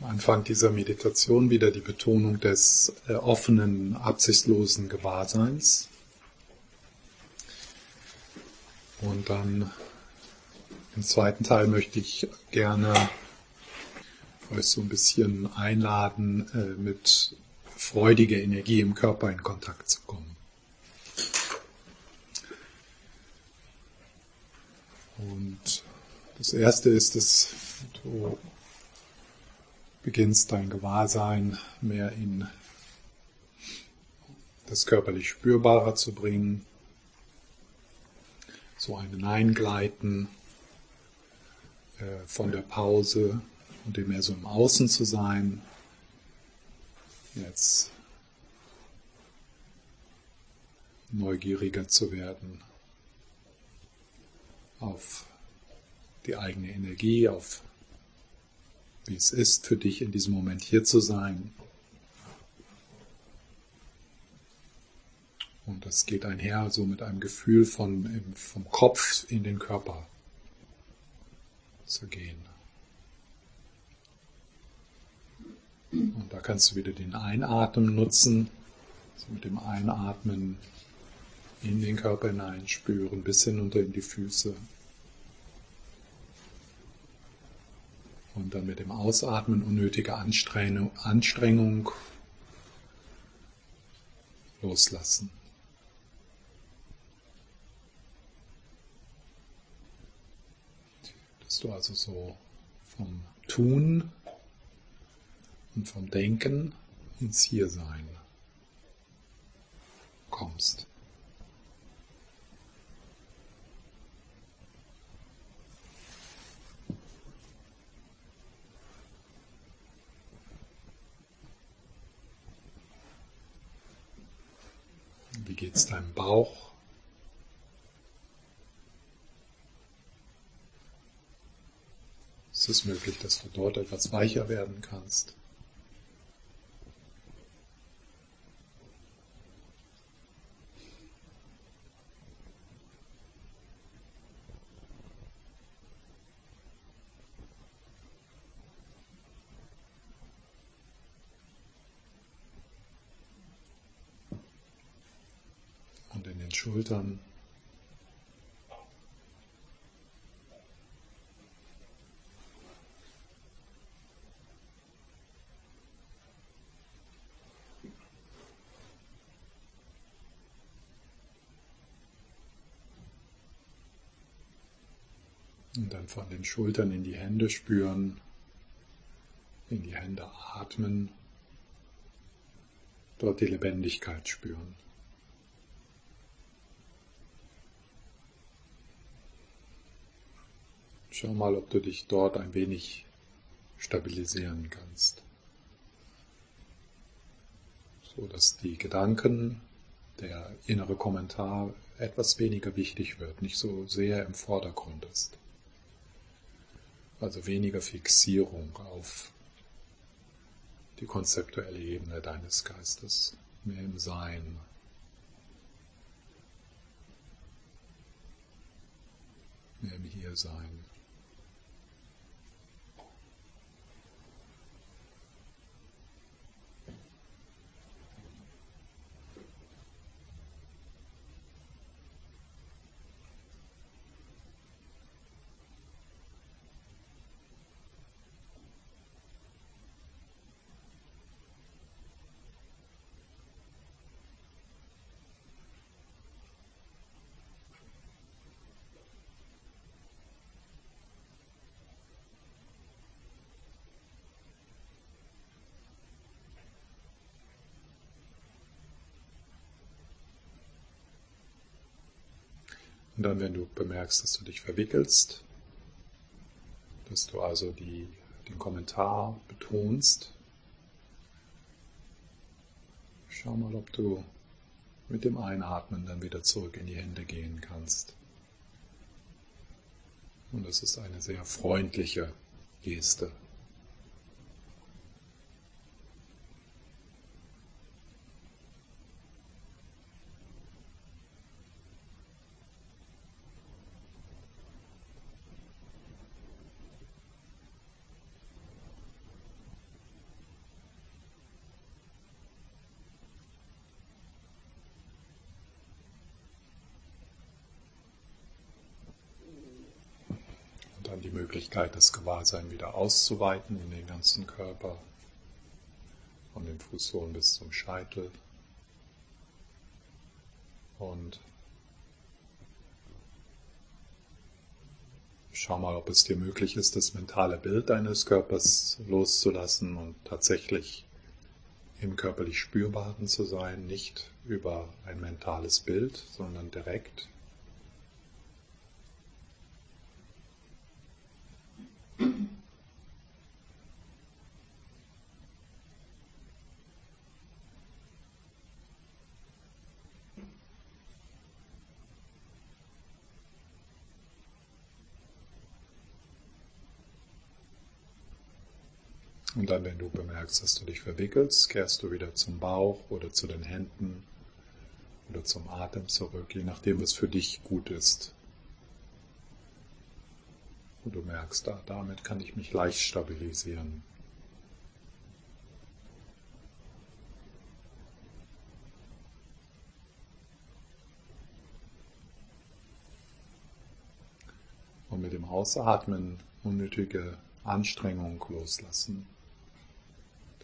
Am Anfang dieser Meditation wieder die Betonung des äh, offenen, absichtslosen Gewahrseins. Und dann im zweiten Teil möchte ich gerne euch so ein bisschen einladen, äh, mit freudiger Energie im Körper in Kontakt zu kommen. Und das erste ist, dass du beginnst dein Gewahrsein mehr in das körperlich Spürbare zu bringen, so ein Eingleiten äh, von der Pause und dem mehr so im Außen zu sein. Jetzt neugieriger zu werden auf die eigene Energie, auf wie es ist für dich in diesem Moment hier zu sein. Und das geht einher so mit einem Gefühl von vom Kopf in den Körper zu gehen. Und da kannst du wieder den Einatmen nutzen, also mit dem Einatmen in den Körper hinein spüren, bis hinunter in die Füße. Und dann mit dem Ausatmen unnötige Anstrengung, Anstrengung loslassen. Dass du also so vom Tun und vom Denken ins Hiersein kommst. Geht es deinem Bauch? Ist es möglich, dass du dort etwas weicher werden kannst? Schultern. Und dann von den Schultern in die Hände spüren, in die Hände atmen, dort die Lebendigkeit spüren. Schau mal, ob du dich dort ein wenig stabilisieren kannst. So dass die Gedanken, der innere Kommentar etwas weniger wichtig wird, nicht so sehr im Vordergrund ist. Also weniger Fixierung auf die konzeptuelle Ebene deines Geistes, mehr im Sein, mehr im Hiersein. Und dann, wenn du bemerkst, dass du dich verwickelst, dass du also die, den Kommentar betonst, schau mal, ob du mit dem Einatmen dann wieder zurück in die Hände gehen kannst. Und es ist eine sehr freundliche Geste. Möglichkeit, das Gewahrsein wieder auszuweiten in den ganzen Körper, von den Fußsohlen bis zum Scheitel. Und schau mal, ob es dir möglich ist, das mentale Bild deines Körpers loszulassen und tatsächlich im körperlich Spürbaren zu sein, nicht über ein mentales Bild, sondern direkt Und dann, wenn du bemerkst, dass du dich verwickelst, kehrst du wieder zum Bauch oder zu den Händen oder zum Atem zurück, je nachdem, was für dich gut ist. Und du merkst, da, damit kann ich mich leicht stabilisieren. Und mit dem Ausatmen unnötige Anstrengung loslassen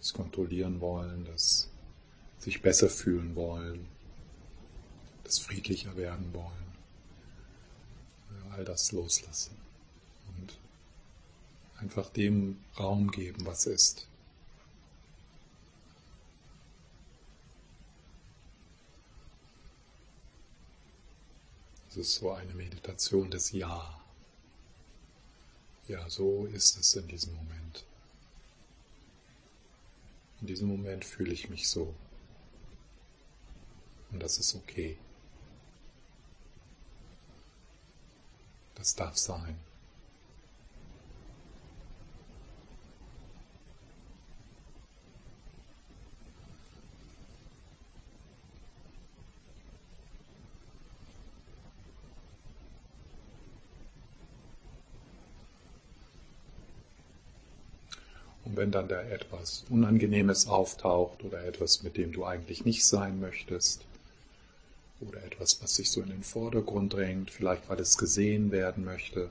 das kontrollieren wollen, das sich besser fühlen wollen, das friedlicher werden wollen. All das loslassen und einfach dem Raum geben, was ist. Es ist so eine Meditation des Ja. Ja, so ist es in diesem Moment. In diesem Moment fühle ich mich so. Und das ist okay. Das darf sein. Wenn dann da etwas Unangenehmes auftaucht oder etwas, mit dem du eigentlich nicht sein möchtest, oder etwas, was sich so in den Vordergrund drängt, vielleicht weil es gesehen werden möchte,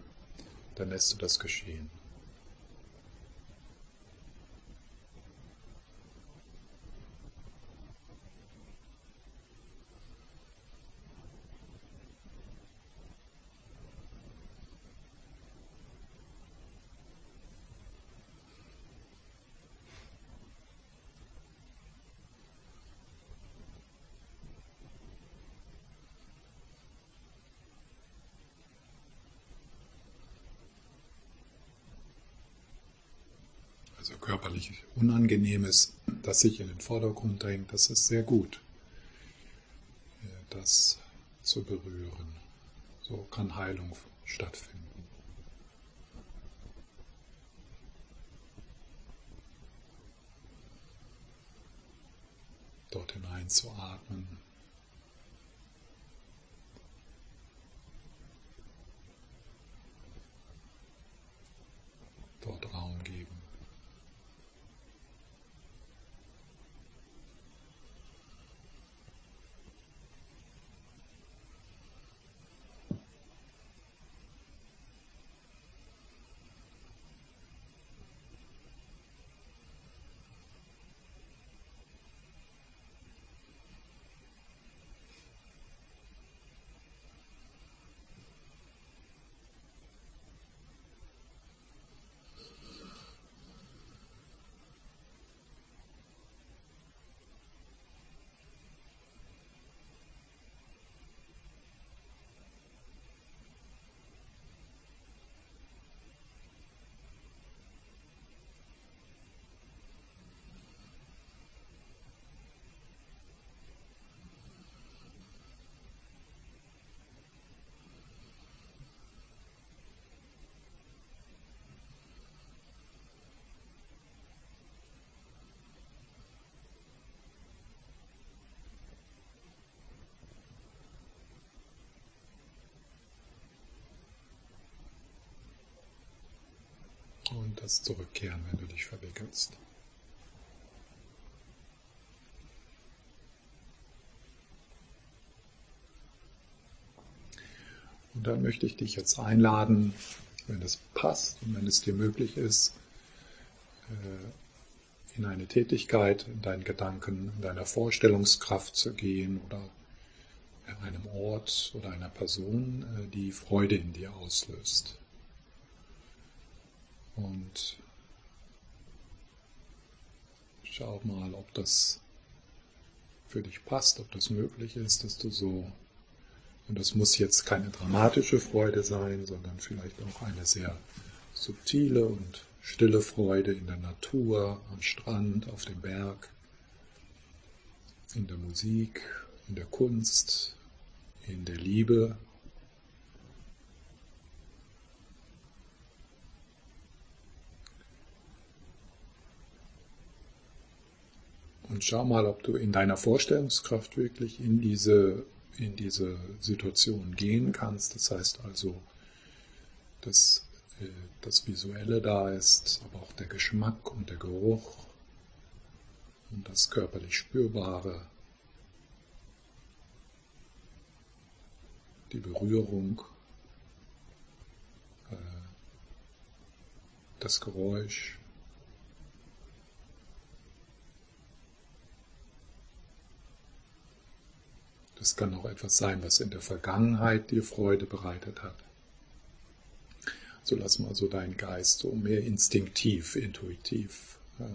dann lässt du das geschehen. also körperlich Unangenehmes, das sich in den Vordergrund drängt, das ist sehr gut, das zu berühren. So kann Heilung stattfinden. Dort hinein zu atmen. Dort Raum geben. und das Zurückkehren, wenn du dich verwickelst. Und dann möchte ich dich jetzt einladen, wenn es passt und wenn es dir möglich ist, äh, in eine Tätigkeit, in deinen Gedanken, in deiner Vorstellungskraft zu gehen oder einem Ort oder einer Person, äh, die Freude in dir auslöst. Und schau mal, ob das für dich passt, ob das möglich ist, dass du so, und das muss jetzt keine dramatische Freude sein, sondern vielleicht auch eine sehr subtile und stille Freude in der Natur, am Strand, auf dem Berg, in der Musik, in der Kunst, in der Liebe. Und schau mal, ob du in deiner Vorstellungskraft wirklich in diese, in diese Situation gehen kannst. Das heißt also, dass äh, das Visuelle da ist, aber auch der Geschmack und der Geruch und das körperlich Spürbare die Berührung, äh, das Geräusch. Das kann auch etwas sein, was in der Vergangenheit dir Freude bereitet hat. So lass mal so deinen Geist so mehr instinktiv, intuitiv. Äh,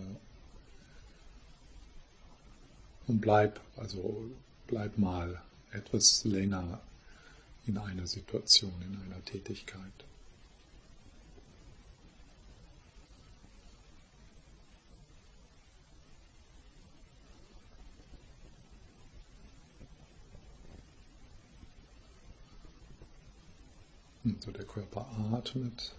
und bleib, also bleib mal etwas länger in einer Situation, in einer Tätigkeit. Und so der Körper atmet.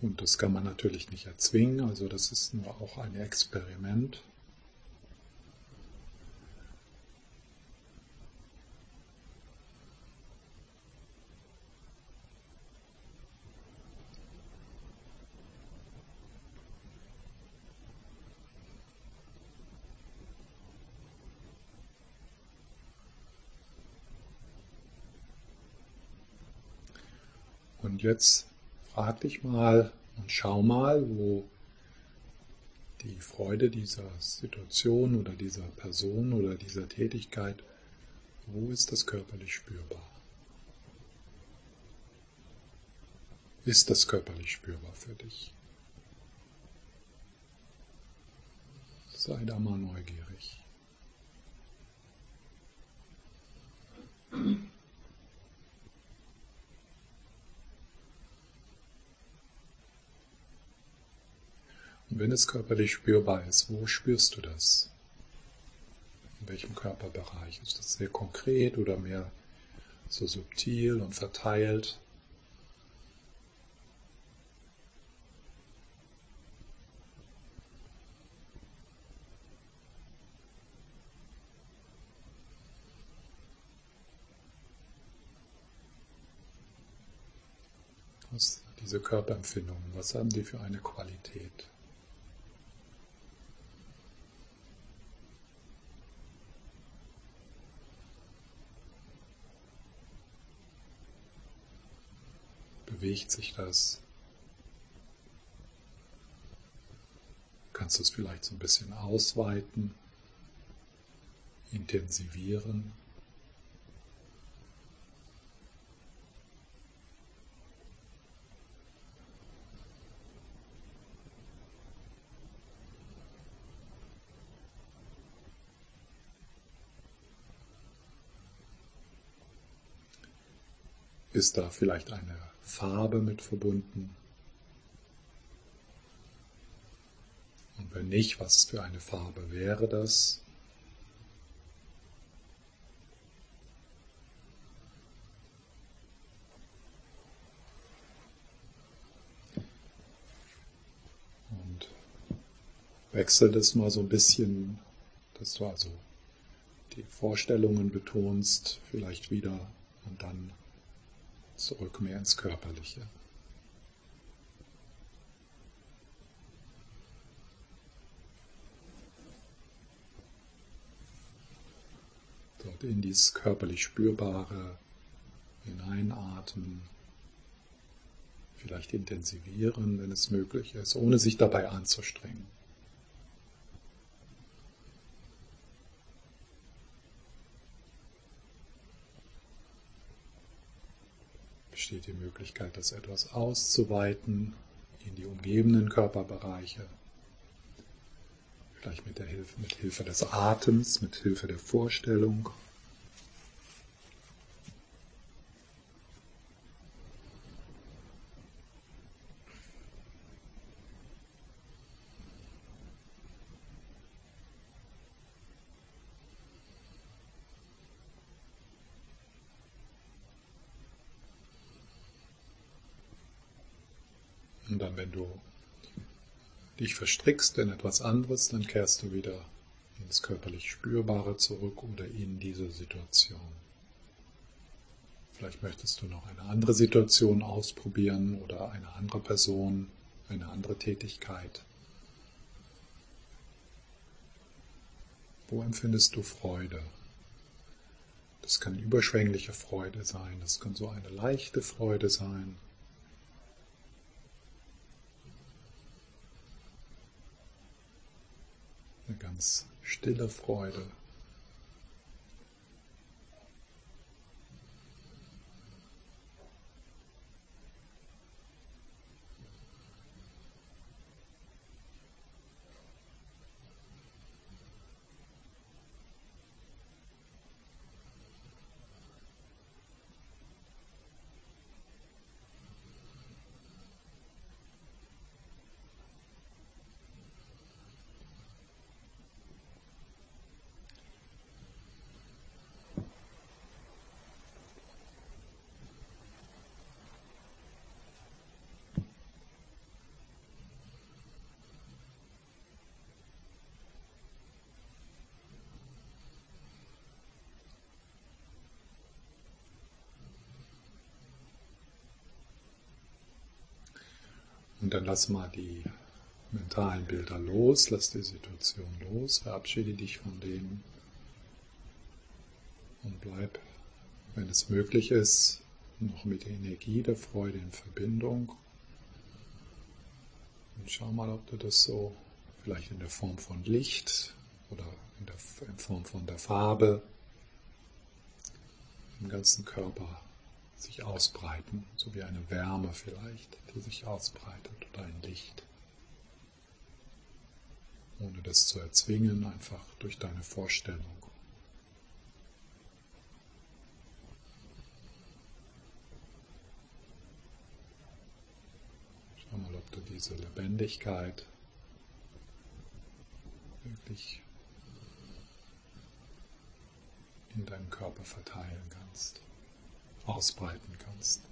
Und das kann man natürlich nicht erzwingen, also das ist nur auch ein Experiment. Und jetzt frag dich mal und schau mal, wo die Freude dieser Situation oder dieser Person oder dieser Tätigkeit, wo ist das körperlich spürbar? Ist das körperlich spürbar für dich? Sei da mal neugierig. Wenn es körperlich spürbar ist, wo spürst du das? In welchem Körperbereich? Ist das sehr konkret oder mehr so subtil und verteilt? Diese Körperempfindungen, was haben die für eine Qualität? Bewegt sich das? Kannst du es vielleicht so ein bisschen ausweiten, intensivieren? Ist da vielleicht eine Farbe mit verbunden? Und wenn nicht, was für eine Farbe wäre das? Und wechsel das mal so ein bisschen, dass du also die Vorstellungen betonst, vielleicht wieder und dann zurück mehr ins Körperliche. Sanft in dieses körperlich Spürbare hineinatmen, vielleicht intensivieren, wenn es möglich ist, ohne sich dabei anzustrengen. Besteht die Möglichkeit, das etwas auszuweiten in die umgebenden Körperbereiche. Vielleicht mit, der Hilfe, mit Hilfe des Atems, mit Hilfe der Vorstellung. Und dann, du dich verstrickst in etwas anderes, dann kehrst du wieder ins körperlich Spürbare zurück oder in diese Situation. Vielleicht möchtest du noch eine andere Situation ausprobieren oder eine andere Person, eine andere Tätigkeit. Wo empfindest du Freude? Das kann überschwängliche Freude sein, das kann so eine leichte Freude sein, ganz stille Freude. Und dann lass mal die mentalen Bilder los, lass die Situation los, verabschiede dich von denen und bleib, wenn es möglich ist, noch mit der Energie der Freude in Verbindung. Und schau mal, ob du das so vielleicht in der Form von Licht oder in der in Form von der Farbe im ganzen Körper sich ausbreiten, so wie eine Wärme vielleicht, die sich ausbreitet oder ein Licht. Ohne das zu erzwingen, einfach durch deine Vorstellung. Schau mal, ob du diese Lebendigkeit wirklich in deinem Körper verteilen kannst ausbreiten kannst.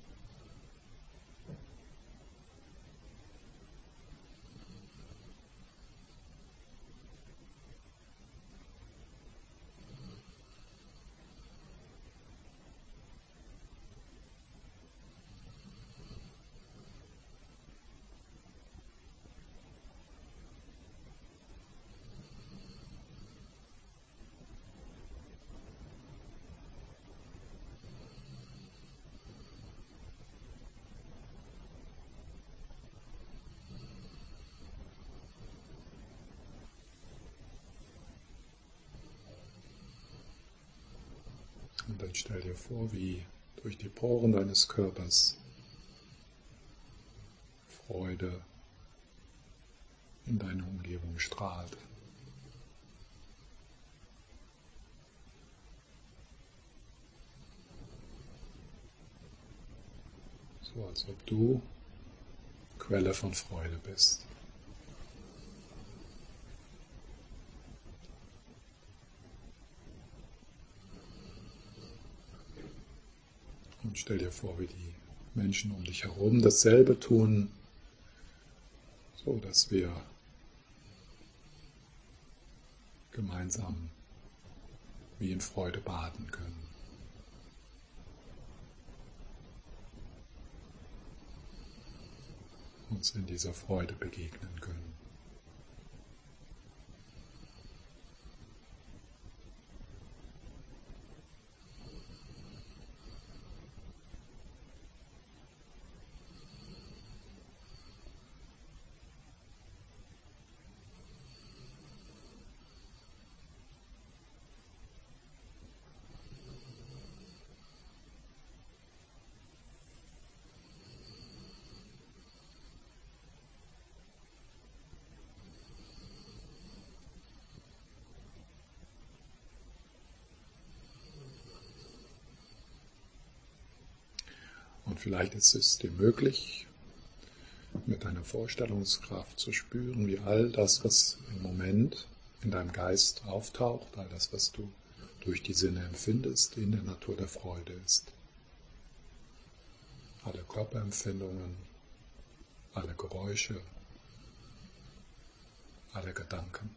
Dann stell dir vor, wie durch die Poren deines Körpers Freude in deine Umgebung strahlt. So als ob du Quelle von Freude bist. Und stell dir vor, wie die Menschen um dich herum dasselbe tun, so dass wir gemeinsam wie in Freude baden können. Uns in dieser Freude begegnen können. Und vielleicht ist es dir möglich, mit deiner Vorstellungskraft zu spüren, wie all das, was im Moment in deinem Geist auftaucht, all das, was du durch die Sinne empfindest, in der Natur der Freude ist. Alle Körperempfindungen, alle Geräusche, alle Gedanken.